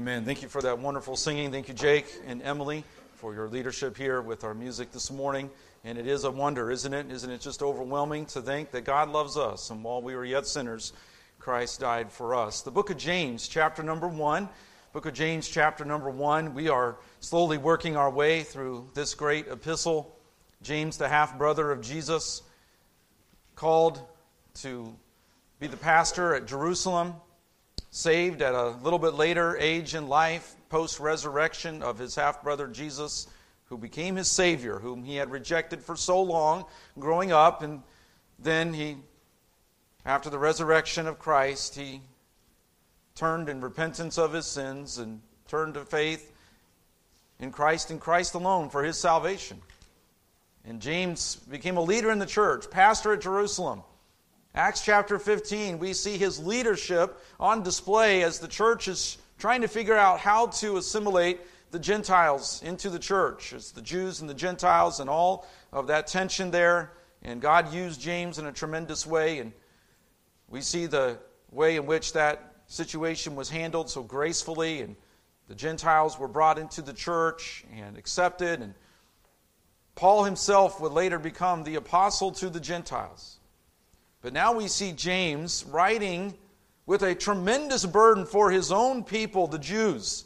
Amen. Thank you for that wonderful singing. Thank you, Jake and Emily, for your leadership here with our music this morning. And it is a wonder, isn't it? Isn't it just overwhelming to think that God loves us? And while we were yet sinners, Christ died for us. The book of James, chapter number one. Book of James, chapter number one. We are slowly working our way through this great epistle. James, the half brother of Jesus, called to be the pastor at Jerusalem, saved at a little bit later age in life, post resurrection of his half brother Jesus, who became his Savior, whom he had rejected for so long growing up. And then he, after the resurrection of Christ, he turned in repentance of his sins and turned to faith in Christ and Christ alone for his salvation. And James became a leader in the church, pastor at Jerusalem. Acts chapter 15, we see his leadership on display as the church is trying to figure out how to assimilate the Gentiles into the church. It's the Jews and the Gentiles and all of that tension there. And God used James in a tremendous way. And we see the way in which that situation was handled so gracefully. And the Gentiles were brought into the church and accepted. And Paul himself would later become the apostle to the Gentiles. But now we see James writing with a tremendous burden for his own people, the Jews.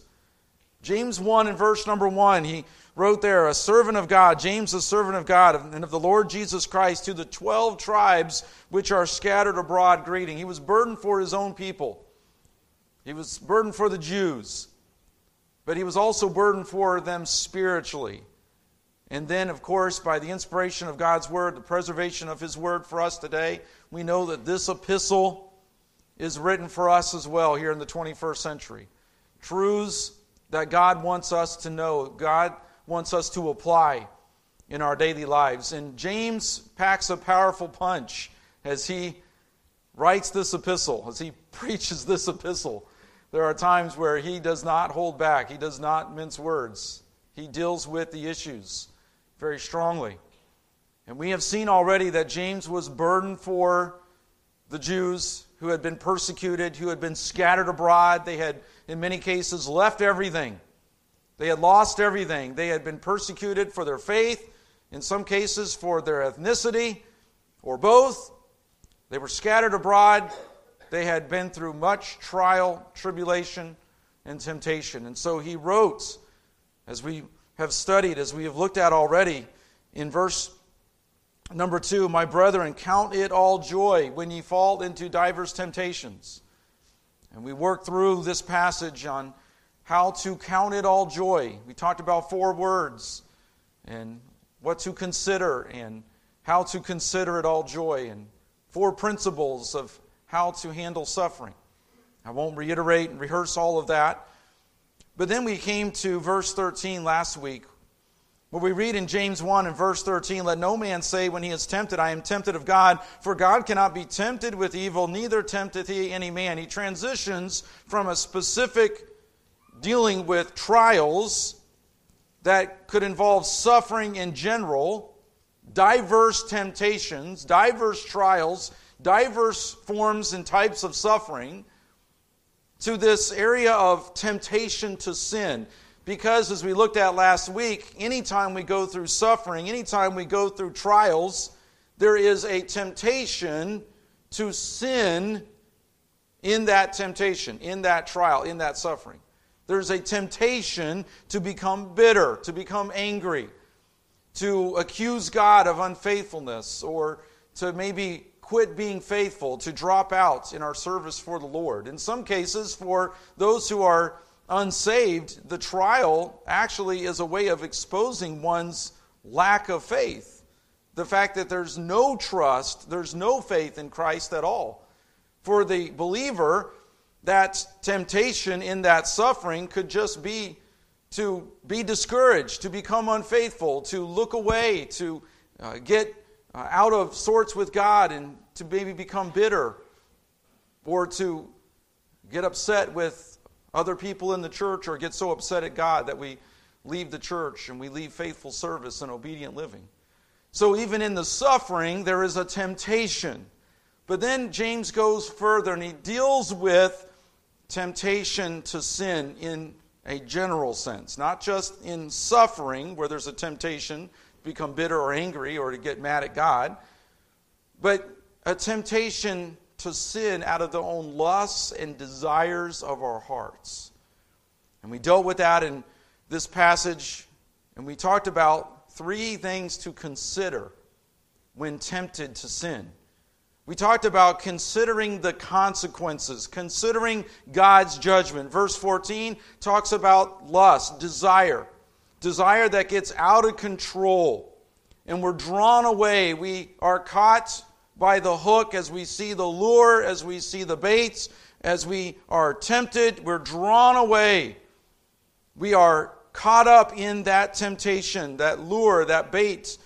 James 1 in verse number 1, he wrote there, a servant of God, James, a servant of God, and of the Lord Jesus Christ, to the 12 tribes which are scattered abroad, greeting. He was burdened for his own people. He was burdened for the Jews, but he was also burdened for them spiritually. And then, of course, by the inspiration of God's Word, the preservation of His Word for us today, we know that this epistle is written for us as well here in the 21st century. Truths that God wants us to know, God wants us to apply in our daily lives. And James packs a powerful punch as he writes this epistle, as he preaches this epistle. There are times where he does not hold back, he does not mince words, he deals with the issues very strongly. And we have seen already that James was burdened for the Jews who had been persecuted, who had been scattered abroad. They had, in many cases, left everything. They had lost everything. They had been persecuted for their faith, in some cases for their ethnicity, or both. They were scattered abroad. They had been through much trial, tribulation, and temptation. And so he wrote, as we have studied, as we have looked at already, in verse number two, my brethren, count it all joy when ye fall into divers temptations. And we worked through this passage on how to count it all joy. We talked about four words and what to consider and how to consider it all joy and four principles of how to handle suffering. I won't reiterate and rehearse all of that. But then we came to verse 13 last week, where we read in James 1 and verse 13, Let no man say when he is tempted, I am tempted of God, for God cannot be tempted with evil, neither tempteth he any man. He transitions from a specific dealing with trials that could involve suffering in general, diverse temptations, diverse trials, diverse forms and types of suffering to this area of temptation to sin. Because, as we looked at last week, anytime we go through suffering, anytime we go through trials, there is a temptation to sin in that temptation, in that trial, in that suffering. There's a temptation to become bitter, to become angry, to accuse God of unfaithfulness, or to maybe quit being faithful, to drop out in our service for the Lord. In some cases, for those who are unsaved, the trial actually is a way of exposing one's lack of faith. The fact that there's no trust, there's no faith in Christ at all. For the believer, that temptation in that suffering could just be to be discouraged, to become unfaithful, to look away, to uh, get uh, out of sorts with God and to maybe become bitter or to get upset with other people in the church or get so upset at God that we leave the church and we leave faithful service and obedient living. So, even in the suffering, there is a temptation. But then James goes further and he deals with temptation to sin in a general sense, not just in suffering, where there's a temptation become bitter or angry or to get mad at God, but a temptation to sin out of the own lusts and desires of our hearts. And we dealt with that in this passage, and we talked about three things to consider when tempted to sin. We talked about considering the consequences, considering God's judgment. Verse 14 talks about lust, desire, desire that gets out of control. And we're drawn away. We are caught by the hook as we see the lure, as we see the baits, as we are tempted. We're drawn away. We are caught up in that temptation, that lure, that bait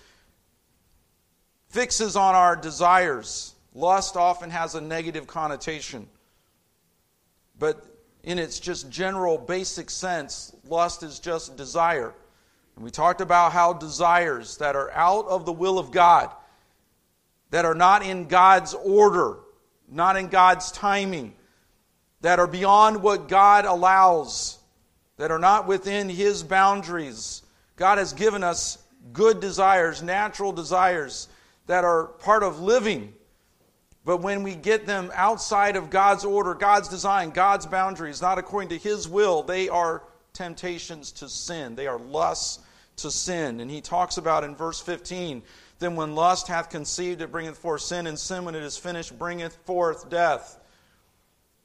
fixes on our desires. Lust often has a negative connotation. But in its just general basic sense, lust is just desire. And we talked about how desires that are out of the will of God, that are not in God's order, not in God's timing, that are beyond what God allows, that are not within His boundaries. God has given us good desires, natural desires that are part of living. But when we get them outside of God's order, God's design, God's boundaries, not according to His will, they are temptations to sin. They are lusts to sin. And he talks about in verse 15 then when lust hath conceived, it bringeth forth sin, and sin, when it is finished, bringeth forth death.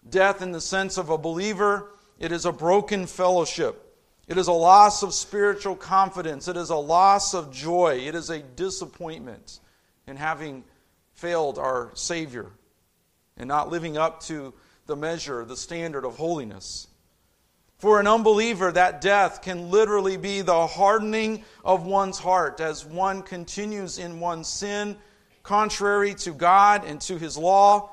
Death, in the sense of a believer, it is a broken fellowship. It is a loss of spiritual confidence. It is a loss of joy. It is a disappointment in having failed our Savior and not living up to the measure, the standard of holiness. For an unbeliever, that death can literally be the hardening of one's heart as one continues in one's sin, contrary to God and to His law.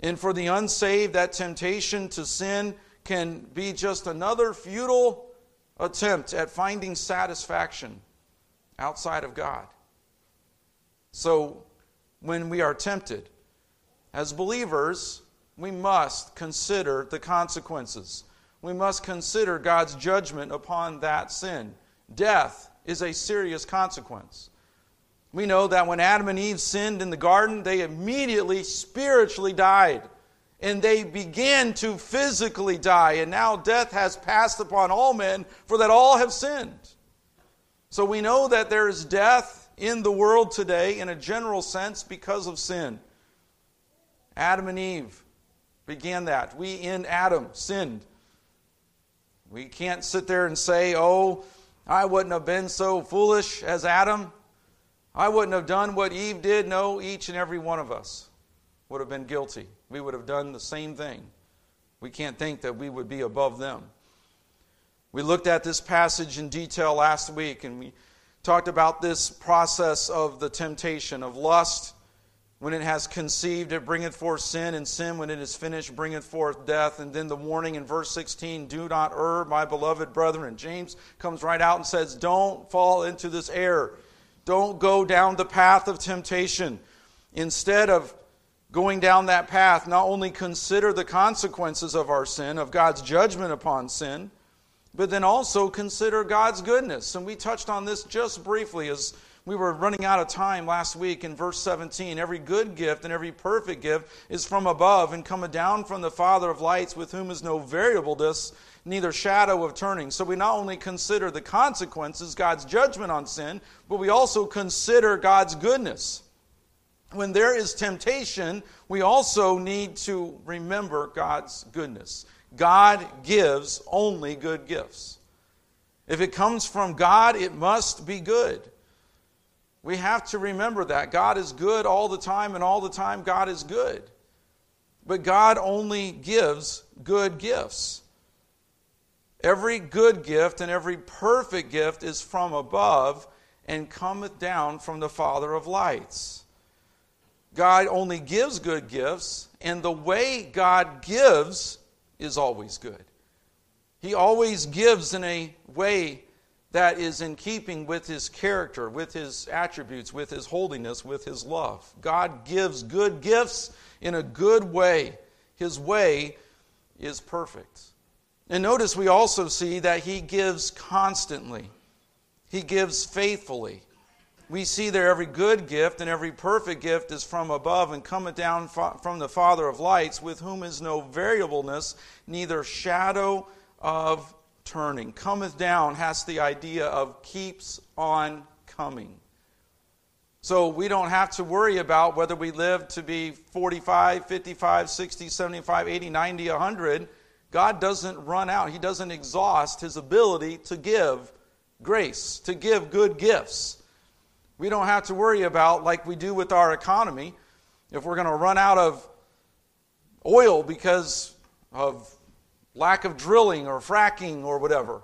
And for the unsaved, that temptation to sin can be just another futile attempt at finding satisfaction outside of God. So, when we are tempted. As believers, we must consider the consequences. We must consider God's judgment upon that sin. Death is a serious consequence. We know that when Adam and Eve sinned in the garden, they immediately spiritually died. And they began to physically die. And now death has passed upon all men, for that all have sinned. So we know that there is death in the world today in a general sense because of sin. Adam and Eve began that. We in Adam sinned. We can't sit there and say, oh, I wouldn't have been so foolish as Adam. I wouldn't have done what Eve did. No, each and every one of us would have been guilty. We would have done the same thing. We can't think that we would be above them. We looked at this passage in detail last week and we talked about this process of the temptation of lust. When it has conceived, it bringeth forth sin, and sin, when it is finished, bringeth forth death. And then the warning in verse 16 do not err, my beloved brethren. James comes right out and says, Don't fall into this error. Don't go down the path of temptation. Instead of going down that path, not only consider the consequences of our sin, of God's judgment upon sin, but then also consider God's goodness. And we touched on this just briefly as we were running out of time last week in verse 17. Every good gift and every perfect gift is from above and cometh down from the Father of lights, with whom is no variableness, neither shadow of turning. So we not only consider the consequences, God's judgment on sin, but we also consider God's goodness. When there is temptation, we also need to remember God's goodness. God gives only good gifts. If it comes from God, it must be good. We have to remember that. God is good all the time, and all the time, God is good. But God only gives good gifts. Every good gift and every perfect gift is from above and cometh down from the Father of lights. God only gives good gifts, and the way God gives is always good. He always gives in a way that is in keeping with his character, with his attributes, with his holiness, with his love. God gives good gifts in a good way. His way is perfect. And notice we also see that he gives constantly, he gives faithfully. We see there every good gift and every perfect gift is from above and cometh down from the Father of lights, with whom is no variableness, neither shadow of turning. Cometh down has the idea of keeps on coming. So we don't have to worry about whether we live to be 45, 55, 60, 75, 80, 90, 100. God doesn't run out, He doesn't exhaust His ability to give grace, to give good gifts. We don't have to worry about, like we do with our economy, if we're going to run out of oil because of lack of drilling or fracking or whatever.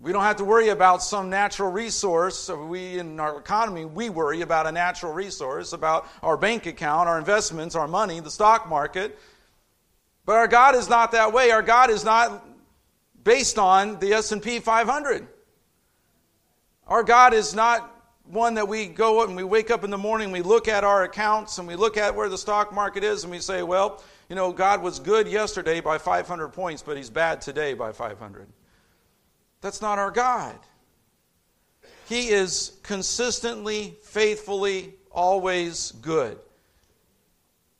We don't have to worry about some natural resource. We, in our economy, we worry about a natural resource, about our bank account, our investments, our money, the stock market. But our God is not that way. Our God is not based on the S&P 500. Our God is not one that we go and we wake up in the morning, we look at our accounts and we look at where the stock market is and we say, well, you know, God was good yesterday by 500 points, but he's bad today by 500. That's not our God. He is consistently, faithfully, always good.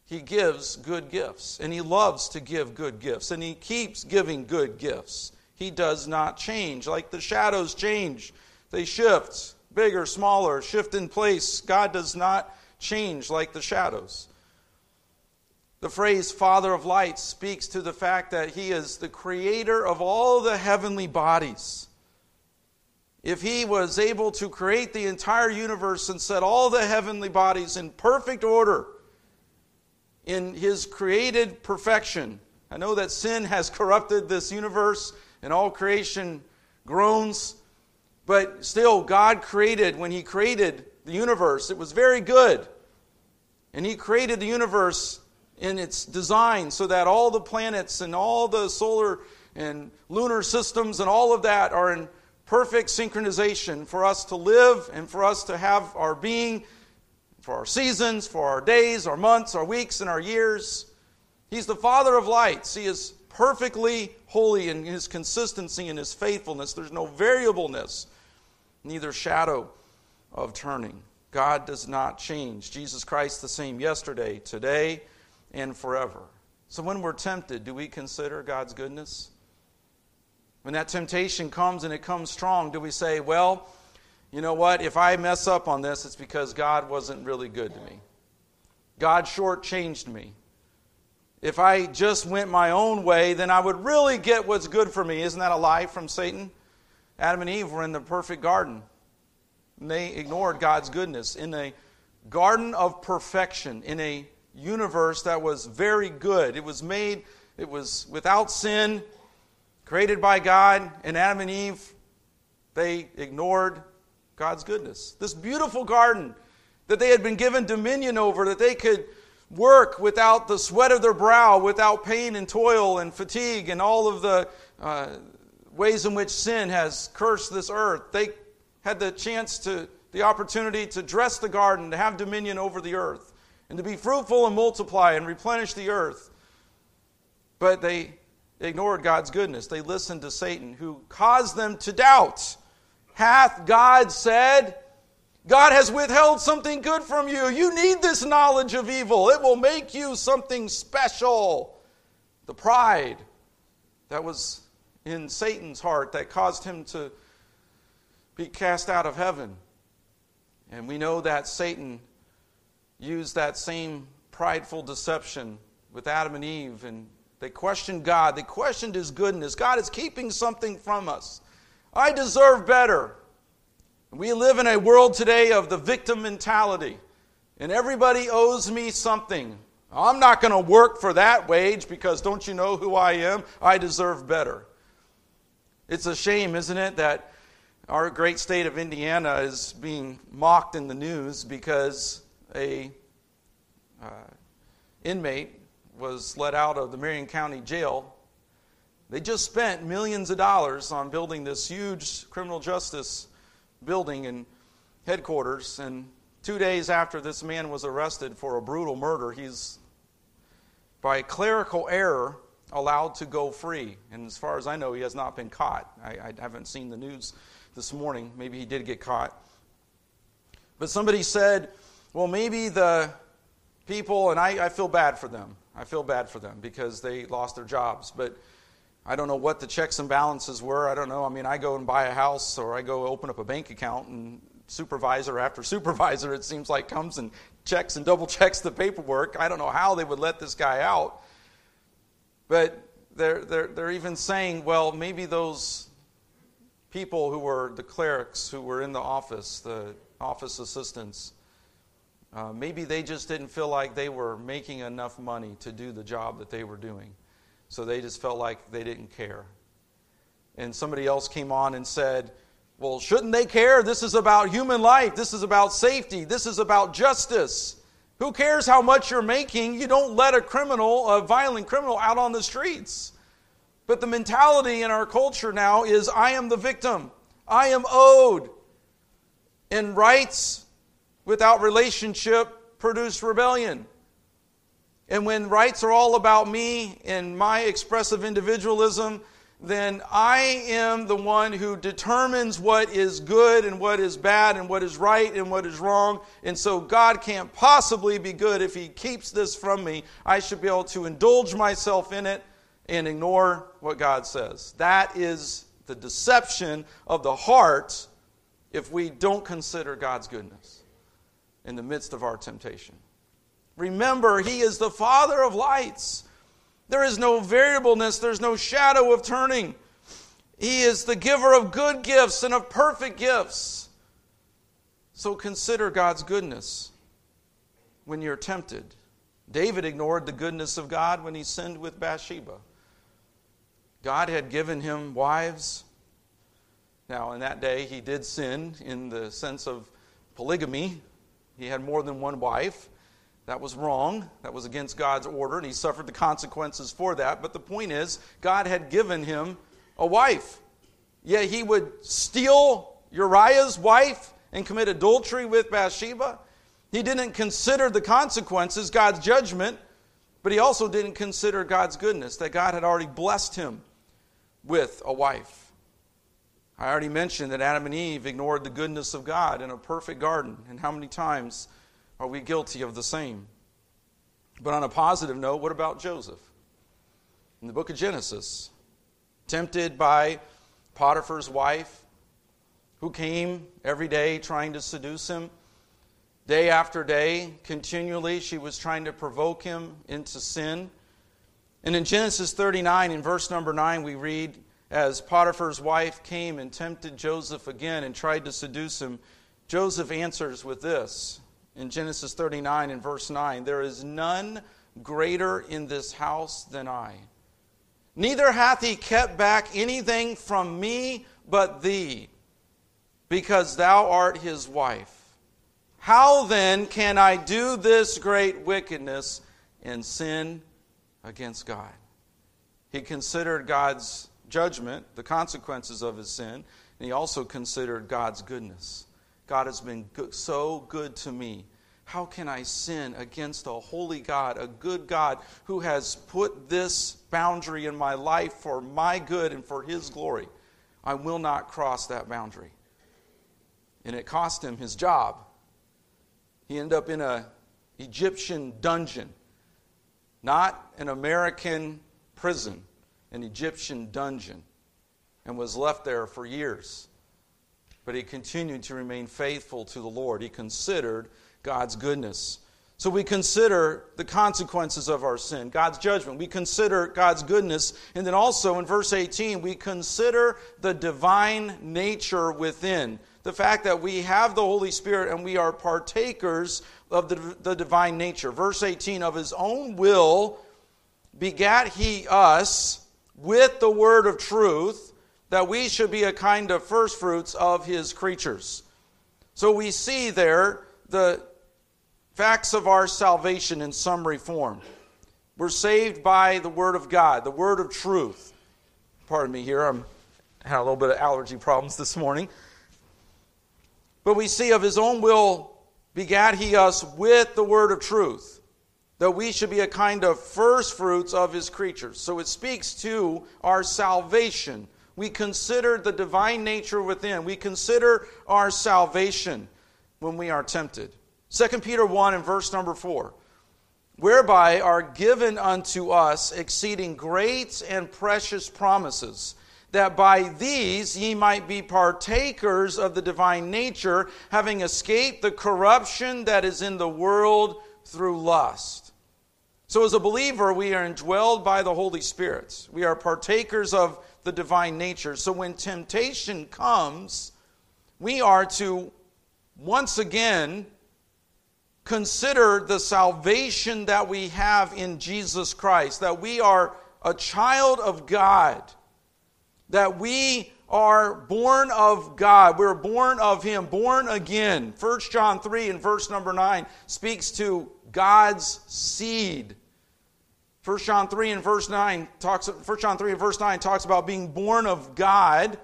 He gives good gifts, and He loves to give good gifts, and He keeps giving good gifts. He does not change. Like the shadows change, they shift, bigger, smaller, shift in place. God does not change like the shadows. The phrase Father of lights speaks to the fact that He is the creator of all the heavenly bodies. If He was able to create the entire universe and set all the heavenly bodies in perfect order, in His created perfection, I know that sin has corrupted this universe and all creation groans, but still, God created, when He created the universe, it was very good. And He created the universe in its design so that all the planets and all the solar and lunar systems and all of that are in perfect synchronization for us to live and for us to have our being, for our seasons, for our days, our months, our weeks, and our years. He's the Father of lights. He is perfectly holy in his consistency and his faithfulness. There's no variableness, neither shadow of turning. God does not change. Jesus Christ the same yesterday, today, and forever. So when we're tempted, do we consider God's goodness? When that temptation comes and it comes strong, do we say, well, you know what? If I mess up on this, it's because God wasn't really good to me. God shortchanged me. If I just went my own way, then I would really get what's good for me. Isn't that a lie from Satan? Adam and Eve were in the perfect garden. And they ignored God's goodness in a garden of perfection, in a universe that was very good. It was made, it was without sin, created by God, and Adam and Eve, they ignored God's goodness. This beautiful garden that they had been given dominion over, that they could work without the sweat of their brow, without pain and toil and fatigue and all of the uh, ways in which sin has cursed this earth. They had the chance to, the opportunity to dress the garden, to have dominion over the earth and to be fruitful and multiply and replenish the earth. But they ignored God's goodness. They listened to Satan, who caused them to doubt. Hath God said? God has withheld something good from you. You need this knowledge of evil. It will make you something special. The pride that was in Satan's heart that caused him to be cast out of heaven. And we know that Satan used that same prideful deception with Adam and Eve, and they questioned God. They questioned His goodness. God is keeping something from us. I deserve better. We live in a world today of the victim mentality, and everybody owes me something. I'm not going to work for that wage because don't you know who I am? I deserve better. It's a shame, isn't it, that our great state of Indiana is being mocked in the news because a uh, inmate was let out of the Marion County Jail. They just spent millions of dollars on building this huge criminal justice building and headquarters. And two days after this man was arrested for a brutal murder, he's, by clerical error, allowed to go free. And as far as I know, he has not been caught. I, I haven't seen the news this morning. Maybe he did get caught. But somebody said, well, maybe the people, and I, I feel bad for them. I feel bad for them because they lost their jobs. But I don't know what the checks and balances were. I don't know. I mean, I go and buy a house or I go open up a bank account, and supervisor after supervisor, it seems like, comes and checks and double checks the paperwork. I don't know how they would let this guy out. But they're, they're, they're even saying, well, maybe those people who were the clerics who were in the office, the office assistants, uh, maybe they just didn't feel like they were making enough money to do the job that they were doing. So they just felt like they didn't care. And somebody else came on and said, Well, shouldn't they care? This is about human life. This is about safety. This is about justice. Who cares how much you're making? You don't let a criminal, a violent criminal, out on the streets. But the mentality in our culture now is I am the victim. I am owed. And rights without relationship produce rebellion. And when rights are all about me and my expressive individualism, then I am the one who determines what is good and what is bad and what is right and what is wrong. And so God can't possibly be good if He keeps this from me. I should be able to indulge myself in it and ignore what God says. That is the deception of the heart if we don't consider God's goodness in the midst of our temptation. Remember, He is the Father of lights. There is no variableness, there's no shadow of turning. He is the giver of good gifts and of perfect gifts. So consider God's goodness when you're tempted. David ignored the goodness of God when he sinned with Bathsheba. God had given him wives. Now, in that day, he did sin in the sense of polygamy. He had more than one wife. That was wrong. That was against God's order, and he suffered the consequences for that. But the point is, God had given him a wife. Yet he would steal Uriah's wife and commit adultery with Bathsheba. He didn't consider the consequences, God's judgment, but he also didn't consider God's goodness, that God had already blessed him with a wife. I already mentioned that Adam and Eve ignored the goodness of God in a perfect garden, and how many times are we guilty of the same? But on a positive note, what about Joseph? In the book of Genesis, tempted by Potiphar's wife, who came every day trying to seduce him. Day after day, continually, she was trying to provoke him into sin. And in Genesis 39, in verse number 9, we read, As Potiphar's wife came and tempted Joseph again and tried to seduce him, Joseph answers with this in Genesis 39 and verse 9 There is none greater in this house than I. Neither hath he kept back anything from me but thee, because thou art his wife. How then can I do this great wickedness and sin against God? He considered God's judgment, the consequences of his sin, and he also considered God's goodness. God has been good, so good to me. How can I sin against a holy God, a good God who has put this boundary in my life for my good and for his glory? I will not cross that boundary. And it cost him his job. He ended up in an Egyptian dungeon, not an American prison, an Egyptian dungeon, and was left there for years but he continued to remain faithful to the Lord. He considered God's goodness. So we consider the consequences of our sin, God's judgment. We consider God's goodness. And then also in verse 18, we consider the divine nature within. The fact that we have the Holy Spirit and we are partakers of the, the divine nature. Verse 18, of his own will begat he us with the word of truth that we should be a kind of first fruits of his creatures. So we see there the facts of our salvation in summary form. We're saved by the Word of God, the Word of truth. Pardon me here, I'm had a little bit of allergy problems this morning. But we see of his own will begat he us with the word of truth. That we should be a kind of first fruits of his creatures. So it speaks to our salvation. We consider the divine nature within. We consider our salvation when we are tempted. 2 Peter 1 and verse number 4 whereby are given unto us exceeding great and precious promises, that by these ye might be partakers of the divine nature, having escaped the corruption that is in the world through lust. So, as a believer, we are indwelled by the Holy Spirit. We are partakers of the divine nature. So, when temptation comes, we are to once again consider the salvation that we have in Jesus Christ, that we are a child of God, that we are born of God. We're born of Him, born again. 1 John 3 and verse number 9 speaks to God's seed. 1 John 3 and verse 9 talks 1 John 3 and verse 9 talks about being born of God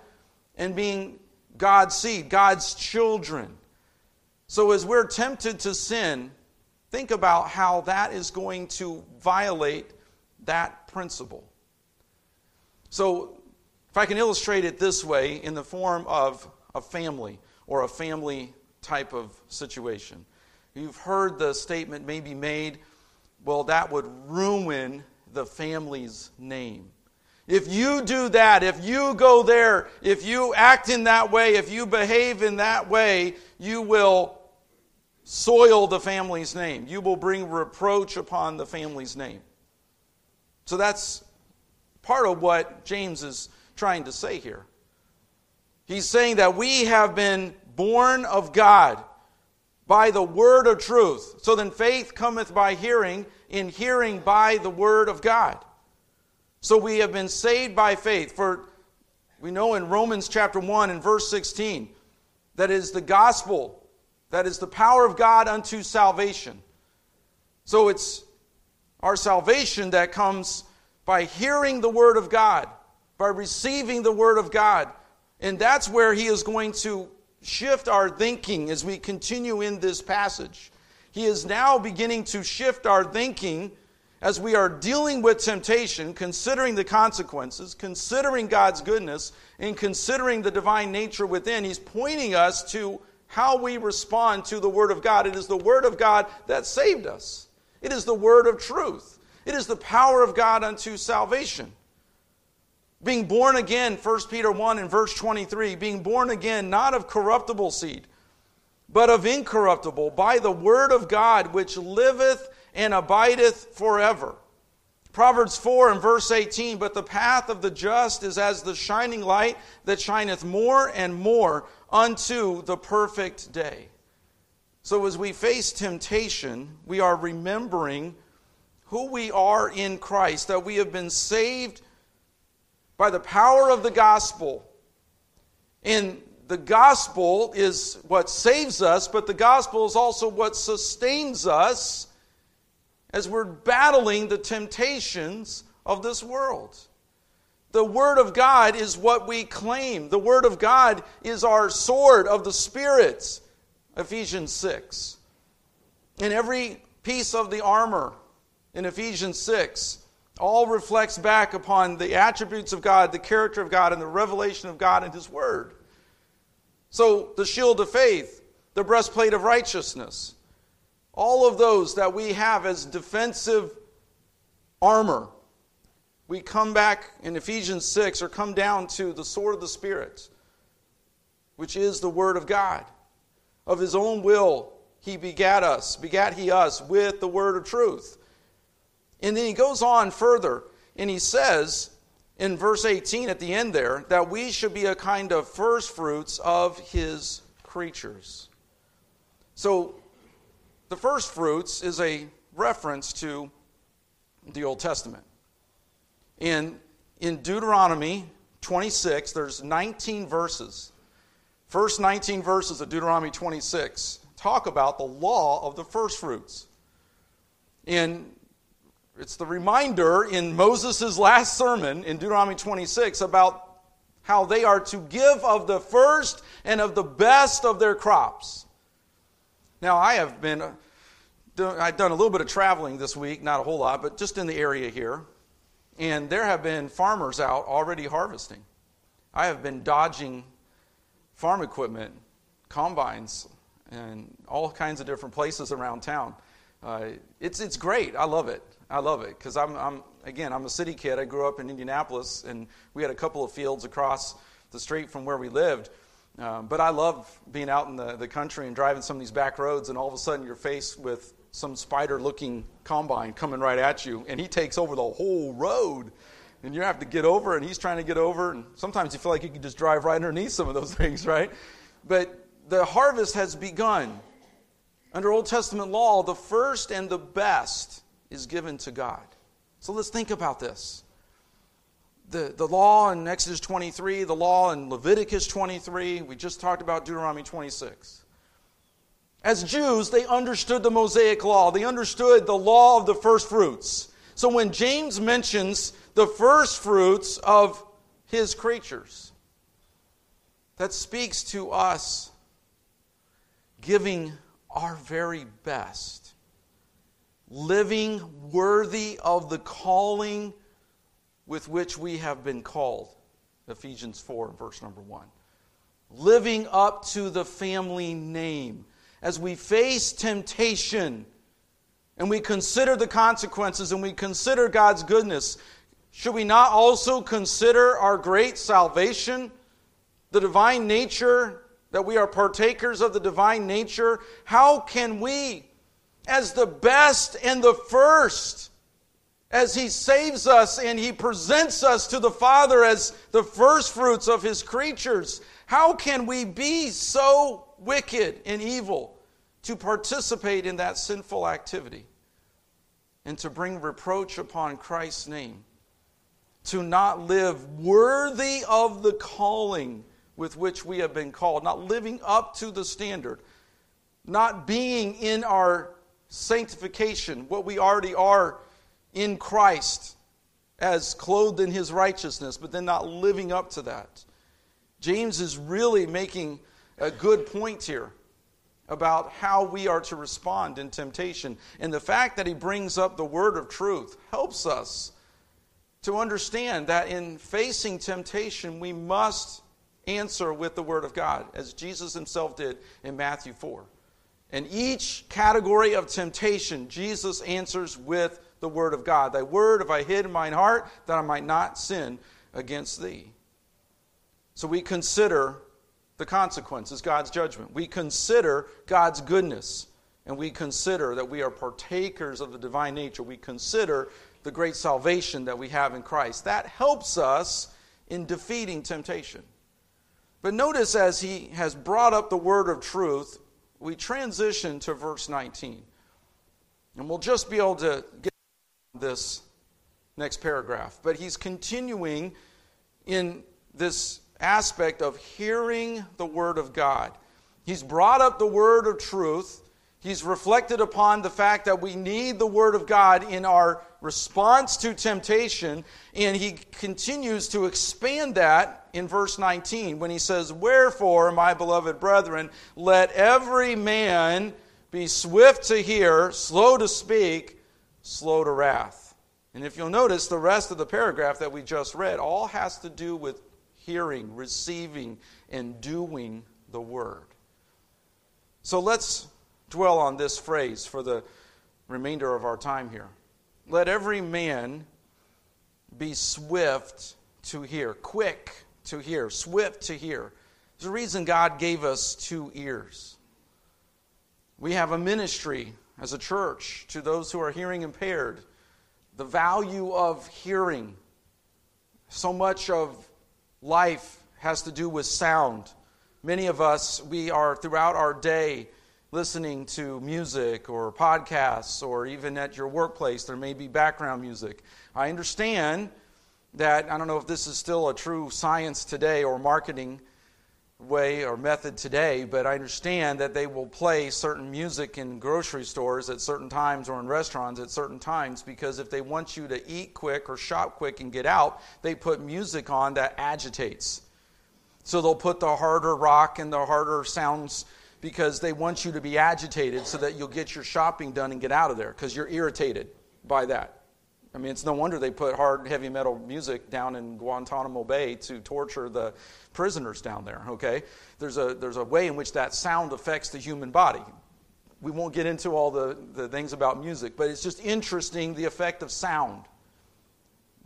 and being God's seed, God's children. So, as we're tempted to sin, think about how that is going to violate that principle. So, if I can illustrate it this way in the form of a family or a family type of situation, you've heard the statement maybe made, well, that would ruin the family's name. If you do that, if you go there, if you act in that way, if you behave in that way, you will soil the family's name. You will bring reproach upon the family's name. So that's part of what James is trying to say here. He's saying that we have been born of God by the word of truth. So then faith cometh by hearing, in hearing by the word of God. So we have been saved by faith. For we know in Romans chapter 1 and verse 16 that is the gospel, that is the power of God unto salvation. So it's our salvation that comes by hearing the word of God, by receiving the word of God. And that's where he is going to shift our thinking as we continue in this passage. He is now beginning to shift our thinking as we are dealing with temptation, considering the consequences, considering God's goodness, and considering the divine nature within, he's pointing us to how we respond to the Word of God. It is the Word of God that saved us, it is the Word of truth, it is the power of God unto salvation. Being born again, 1 Peter 1 and verse 23, being born again, not of corruptible seed, but of incorruptible, by the Word of God, which liveth and abideth forever. Proverbs 4 and verse 18 But the path of the just is as the shining light that shineth more and more unto the perfect day. So as we face temptation, we are remembering who we are in Christ, that we have been saved by the power of the gospel. And the gospel is what saves us, but the gospel is also what sustains us as we're battling the temptations of this world. The Word of God is what we claim. The Word of God is our sword of the Spirit, Ephesians 6. And every piece of the armor in Ephesians 6 all reflects back upon the attributes of God, the character of God, and the revelation of God and His Word. So, the shield of faith, the breastplate of righteousness, all of those that we have as defensive armor, we come back in Ephesians 6 or come down to the sword of the Spirit, which is the Word of God. Of His own will, He begat us, begat He us with the Word of truth. And then He goes on further and He says in verse 18 at the end there that we should be a kind of first fruits of His creatures. So the first fruits is a reference to the Old Testament. In, in Deuteronomy 26, there's 19 verses. First 19 verses of Deuteronomy 26 talk about the law of the first fruits. And it's the reminder in Moses' last sermon in Deuteronomy 26 about how they are to give of the first and of the best of their crops. Now, I have been I've done a little bit of traveling this week, not a whole lot, but just in the area here. And there have been farmers out already harvesting. I have been dodging farm equipment, combines, and all kinds of different places around town. Uh, it's, it's great. I love it. I love it because I'm, I'm, again, I'm a city kid. I grew up in Indianapolis, and we had a couple of fields across the street from where we lived. Um, but I love being out in the, the country and driving some of these back roads, and all of a sudden you're faced with some spider looking combine coming right at you, and he takes over the whole road. And you have to get over, and he's trying to get over. And sometimes you feel like you can just drive right underneath some of those things, right? But the harvest has begun. Under Old Testament law, the first and the best is given to God. So let's think about this. The, the law in Exodus 23, the law in Leviticus 23, we just talked about Deuteronomy 26. As Jews, they understood the Mosaic law. They understood the law of the first fruits. So when James mentions the first fruits of his creatures, that speaks to us giving our very best, living worthy of the calling with which we have been called. Ephesians 4, verse number 1. Living up to the family name as we face temptation and we consider the consequences and we consider God's goodness, should we not also consider our great salvation, the divine nature, that we are partakers of the divine nature? How can we, as the best and the first, as He saves us and He presents us to the Father as the first fruits of His creatures, how can we be so wicked and evil to participate in that sinful activity and to bring reproach upon Christ's name, to not live worthy of the calling with which we have been called, not living up to the standard, not being in our sanctification, what we already are in Christ as clothed in his righteousness, but then not living up to that. James is really making a good point here about how we are to respond in temptation. And the fact that he brings up the word of truth helps us to understand that in facing temptation, we must answer with the word of God, as Jesus himself did in Matthew 4. In each category of temptation, Jesus answers with the word of God. Thy word have I hid in mine heart that I might not sin against thee. So we consider the consequences, God's judgment. We consider God's goodness, and we consider that we are partakers of the divine nature. We consider the great salvation that we have in Christ. That helps us in defeating temptation. But notice as he has brought up the word of truth, we transition to verse 19. And we'll just be able to get this next paragraph. But he's continuing in this aspect of hearing the Word of God. He's brought up the Word of truth. He's reflected upon the fact that we need the Word of God in our response to temptation. And he continues to expand that in verse 19 when he says, Wherefore, my beloved brethren, let every man be swift to hear, slow to speak, slow to wrath. And if you'll notice, the rest of the paragraph that we just read all has to do with hearing, receiving, and doing the word. So let's dwell on this phrase for the remainder of our time here. Let every man be swift to hear, quick to hear, swift to hear. There's a reason God gave us two ears. We have a ministry as a church to those who are hearing impaired. The value of hearing. So much of life has to do with sound. Many of us, we are throughout our day listening to music or podcasts, or even at your workplace, there may be background music. I understand that, I don't know if this is still a true science today or marketing way or method today, but I understand that they will play certain music in grocery stores at certain times or in restaurants at certain times because if they want you to eat quick or shop quick and get out, they put music on that agitates. So they'll put the harder rock and the harder sounds because they want you to be agitated so that you'll get your shopping done and get out of there because you're irritated by that. I mean, it's no wonder they put hard, heavy metal music down in Guantanamo Bay to torture the prisoners down there, okay? There's a, there's a way in which that sound affects the human body. We won't get into all the, the things about music, but it's just interesting the effect of sound.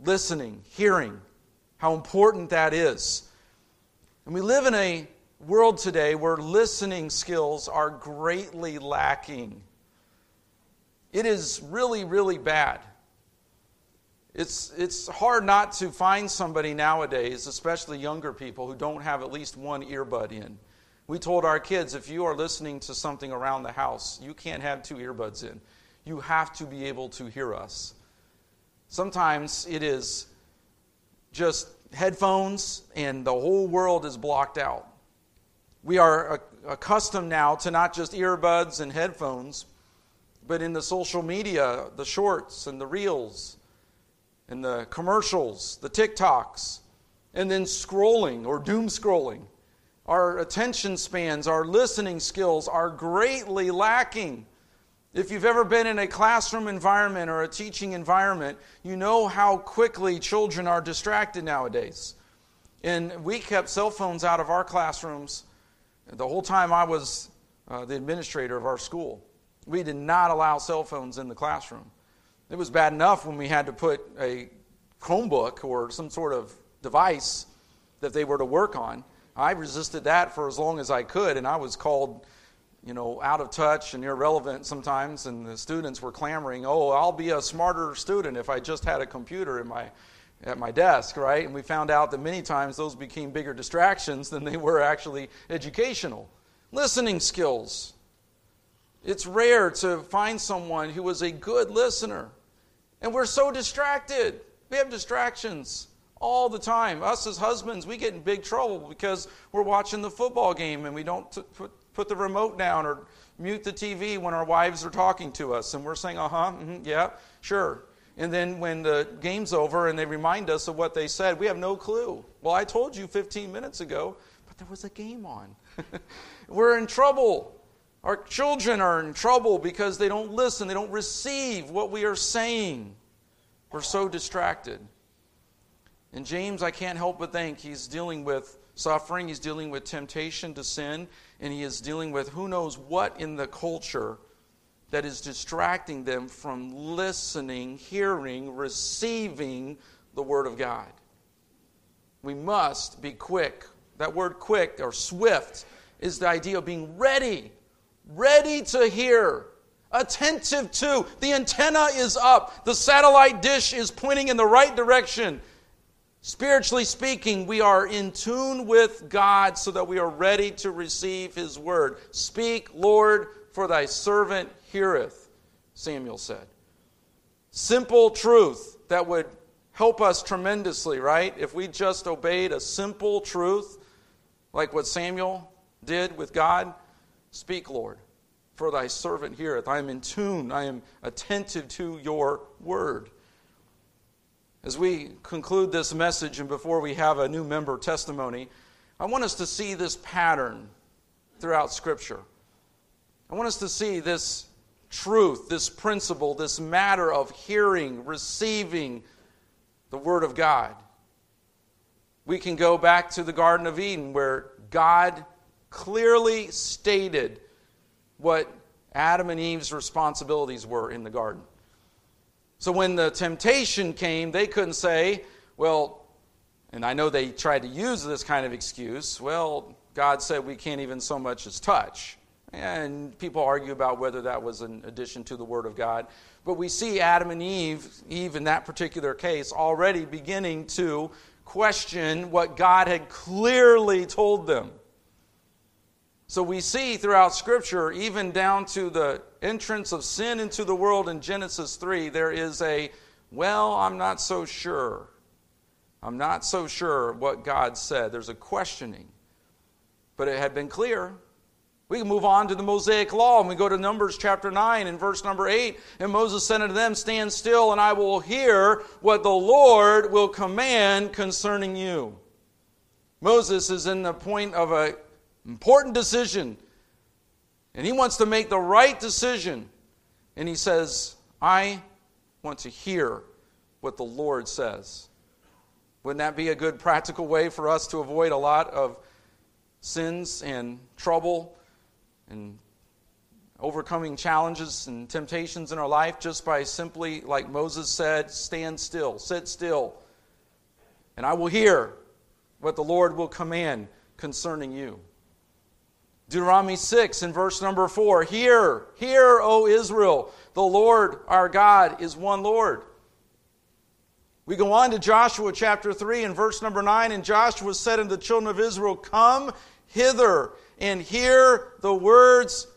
Listening, hearing, how important that is. And we live in a world today where listening skills are greatly lacking. It is really, really bad. It's, it's hard not to find somebody nowadays, especially younger people, who don't have at least one earbud in. We told our kids if you are listening to something around the house, you can't have two earbuds in. You have to be able to hear us. Sometimes it is just headphones and the whole world is blocked out. We are accustomed now to not just earbuds and headphones, but in the social media, the shorts and the reels and the commercials, the TikToks, and then scrolling or doom scrolling. Our attention spans, our listening skills are greatly lacking. If you've ever been in a classroom environment or a teaching environment, you know how quickly children are distracted nowadays. And we kept cell phones out of our classrooms the whole time I was uh, the administrator of our school. We did not allow cell phones in the classroom. It was bad enough when we had to put a Chromebook or some sort of device that they were to work on. I resisted that for as long as I could, and I was called, you know, out of touch and irrelevant sometimes. And the students were clamoring, "Oh, I'll be a smarter student if I just had a computer in my at my desk, right?" And we found out that many times those became bigger distractions than they were actually educational. Listening skills. It's rare to find someone who is a good listener. And we're so distracted. We have distractions all the time. Us as husbands, we get in big trouble because we're watching the football game and we don't t- put, put the remote down or mute the TV when our wives are talking to us. And we're saying, uh huh, mm-hmm, yeah, sure. And then when the game's over and they remind us of what they said, we have no clue. Well, I told you 15 minutes ago, but there was a game on. we're in trouble. Our children are in trouble because they don't listen, they don't receive what we are saying. We're so distracted. And James, I can't help but think he's dealing with suffering, he's dealing with temptation to sin, and he is dealing with who knows what in the culture that is distracting them from listening, hearing, receiving the Word of God. We must be quick. That word quick or swift is the idea of being ready ready to hear, attentive to. The antenna is up, the satellite dish is pointing in the right direction. Spiritually speaking, we are in tune with God so that we are ready to receive His word. Speak, Lord, for thy servant heareth, Samuel said. Simple truth that would help us tremendously, right? If we just obeyed a simple truth, like what Samuel did with God, Speak, Lord, for thy servant heareth. I am in tune, I am attentive to your word. As we conclude this message and before we have a new member testimony, I want us to see this pattern throughout Scripture. I want us to see this truth, this principle, this matter of hearing, receiving the Word of God. We can go back to the Garden of Eden where God clearly stated what Adam and Eve's responsibilities were in the garden. So when the temptation came, they couldn't say, well, and I know they tried to use this kind of excuse, well, God said we can't even so much as touch. And people argue about whether that was an addition to the Word of God. But we see Adam and Eve, Eve in that particular case, already beginning to question what God had clearly told them. So we see throughout Scripture, even down to the entrance of sin into the world in Genesis 3, there is a, well, I'm not so sure. I'm not so sure what God said. There's a questioning. But it had been clear. We can move on to the Mosaic Law and we go to Numbers chapter 9 and verse number 8. And Moses said unto them, Stand still, and I will hear what the Lord will command concerning you. Moses is in the point of a important decision. And he wants to make the right decision. And he says, I want to hear what the Lord says. Wouldn't that be a good practical way for us to avoid a lot of sins and trouble and overcoming challenges and temptations in our life just by simply, like Moses said, stand still, sit still, and I will hear what the Lord will command concerning you. Deuteronomy 6 in verse number 4 Hear, hear, O Israel, the Lord our God is one Lord. We go on to Joshua chapter 3 and verse number 9. And Joshua said unto the children of Israel, Come hither and hear the words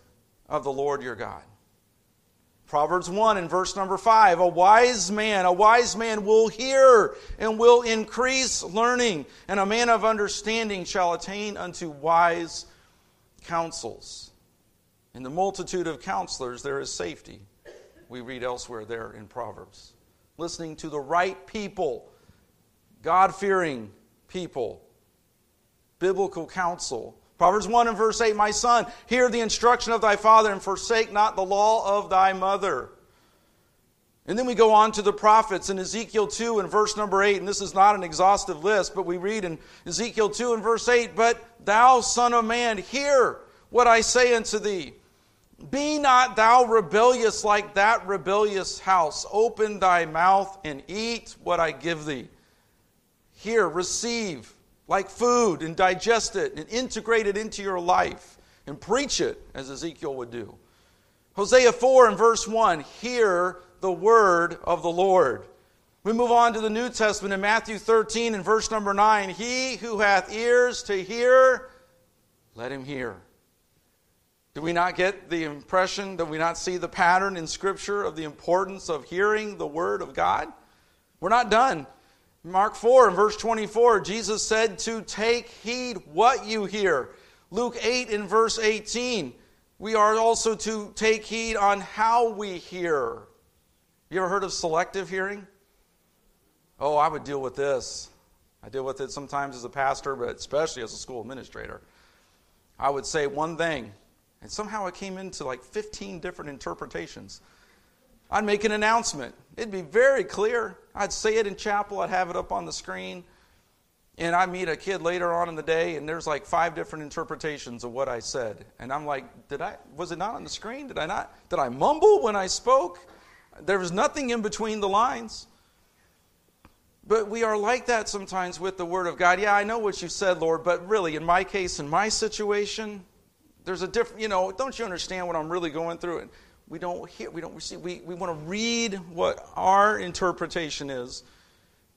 of the Lord your God. Proverbs 1 and verse number 5 A wise man, a wise man will hear and will increase learning, and a man of understanding shall attain unto wise counsels. In the multitude of counselors, there is safety. We read elsewhere there in Proverbs. Listening to the right people, God fearing people, biblical counsel Proverbs 1 and verse 8 My son, hear the instruction of thy father, and forsake not the law of thy mother. And then we go on to the prophets in Ezekiel 2 and verse number 8, and this is not an exhaustive list, but we read in Ezekiel 2 and verse 8, But thou, son of man, hear what I say unto thee. Be not thou rebellious like that rebellious house. Open thy mouth and eat what I give thee. Hear, receive like food and digest it and integrate it into your life and preach it as Ezekiel would do. Hosea 4 and verse 1 Hear the word of the Lord. We move on to the New Testament in Matthew 13 and verse number 9. He who hath ears to hear, let him hear. Do we not get the impression, do we not see the pattern in Scripture of the importance of hearing the Word of God? We're not done. Mark 4 and verse 24, Jesus said to take heed what you hear. Luke 8 and verse 18, we are also to take heed on how we hear. You ever heard of selective hearing? Oh, I would deal with this. I deal with it sometimes as a pastor, but especially as a school administrator. I would say one thing, and somehow it came into like 15 different interpretations. I'd make an announcement. It'd be very clear. I'd say it in chapel, I'd have it up on the screen. And I meet a kid later on in the day, and there's like five different interpretations of what I said. And I'm like, did I, was it not on the screen? Did I not, did I mumble when I spoke? There was nothing in between the lines. But we are like that sometimes with the Word of God. Yeah, I know what you said, Lord, but really, in my case, in my situation, there's a different, you know, don't you understand what I'm really going through? And we don't hear, we don't receive. We, we want to read what our interpretation is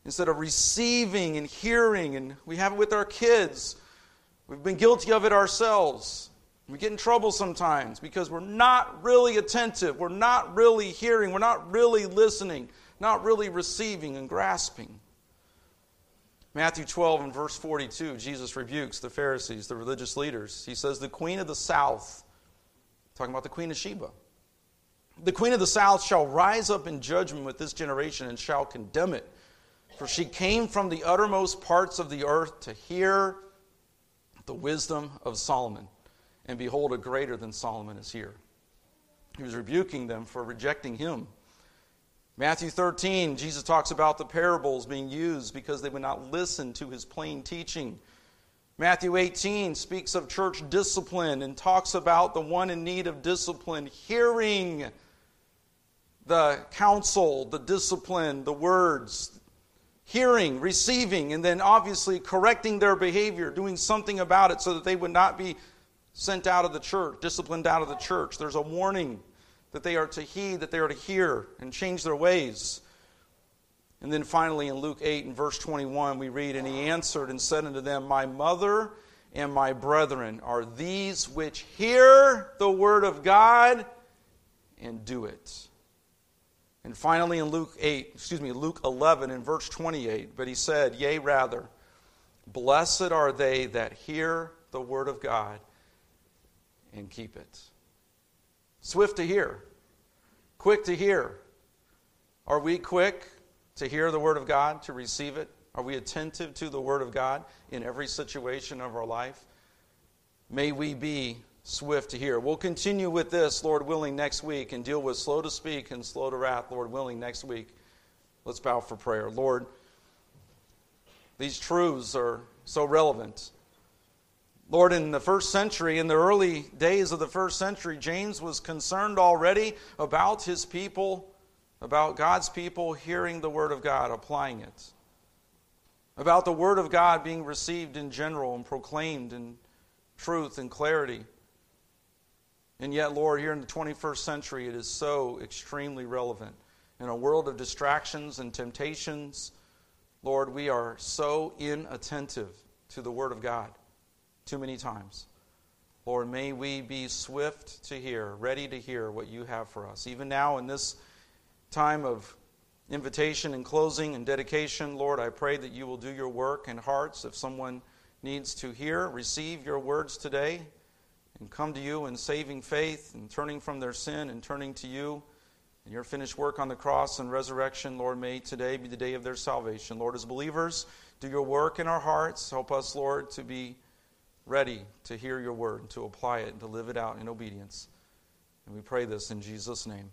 instead of receiving and hearing. And we have it with our kids. We've been guilty of it ourselves. We get in trouble sometimes because we're not really attentive. We're not really hearing. We're not really listening. Not really receiving and grasping. Matthew 12 and verse 42, Jesus rebukes the Pharisees, the religious leaders. He says, The queen of the south, talking about the queen of Sheba, the queen of the south shall rise up in judgment with this generation and shall condemn it. For she came from the uttermost parts of the earth to hear the wisdom of Solomon. And behold, a greater than Solomon is here. He was rebuking them for rejecting him. Matthew 13, Jesus talks about the parables being used because they would not listen to his plain teaching. Matthew 18 speaks of church discipline and talks about the one in need of discipline hearing the counsel, the discipline, the words, hearing, receiving, and then obviously correcting their behavior, doing something about it so that they would not be sent out of the church, disciplined out of the church. There's a warning that they are to heed, that they are to hear and change their ways. And then finally in Luke 8 and verse 21, we read, And he answered and said unto them, My mother and my brethren are these which hear the word of God and do it. And finally in Luke 8, excuse me, Luke 11 in verse 28, but he said, Yea, rather, blessed are they that hear the word of God and keep it. Swift to hear, quick to hear. Are we quick to hear the word of God, to receive it? Are we attentive to the word of God in every situation of our life? May we be swift to hear. We'll continue with this, Lord willing, next week and deal with slow to speak and slow to wrath, Lord willing, next week. Let's bow for prayer. Lord, these truths are so relevant. Lord, in the first century, in the early days of the first century, James was concerned already about his people, about God's people hearing the Word of God, applying it, about the Word of God being received in general and proclaimed in truth and clarity. And yet, Lord, here in the 21st century, it is so extremely relevant. In a world of distractions and temptations, Lord, we are so inattentive to the Word of God too many times. Lord, may we be swift to hear, ready to hear what you have for us. Even now, in this time of invitation and closing and dedication, Lord, I pray that you will do your work in hearts. If someone needs to hear, receive your words today and come to you in saving faith and turning from their sin and turning to you and your finished work on the cross and resurrection, Lord, may today be the day of their salvation. Lord, as believers, do your work in our hearts. Help us, Lord, to be ready to hear your word and to apply it and to live it out in obedience. And we pray this in Jesus' name.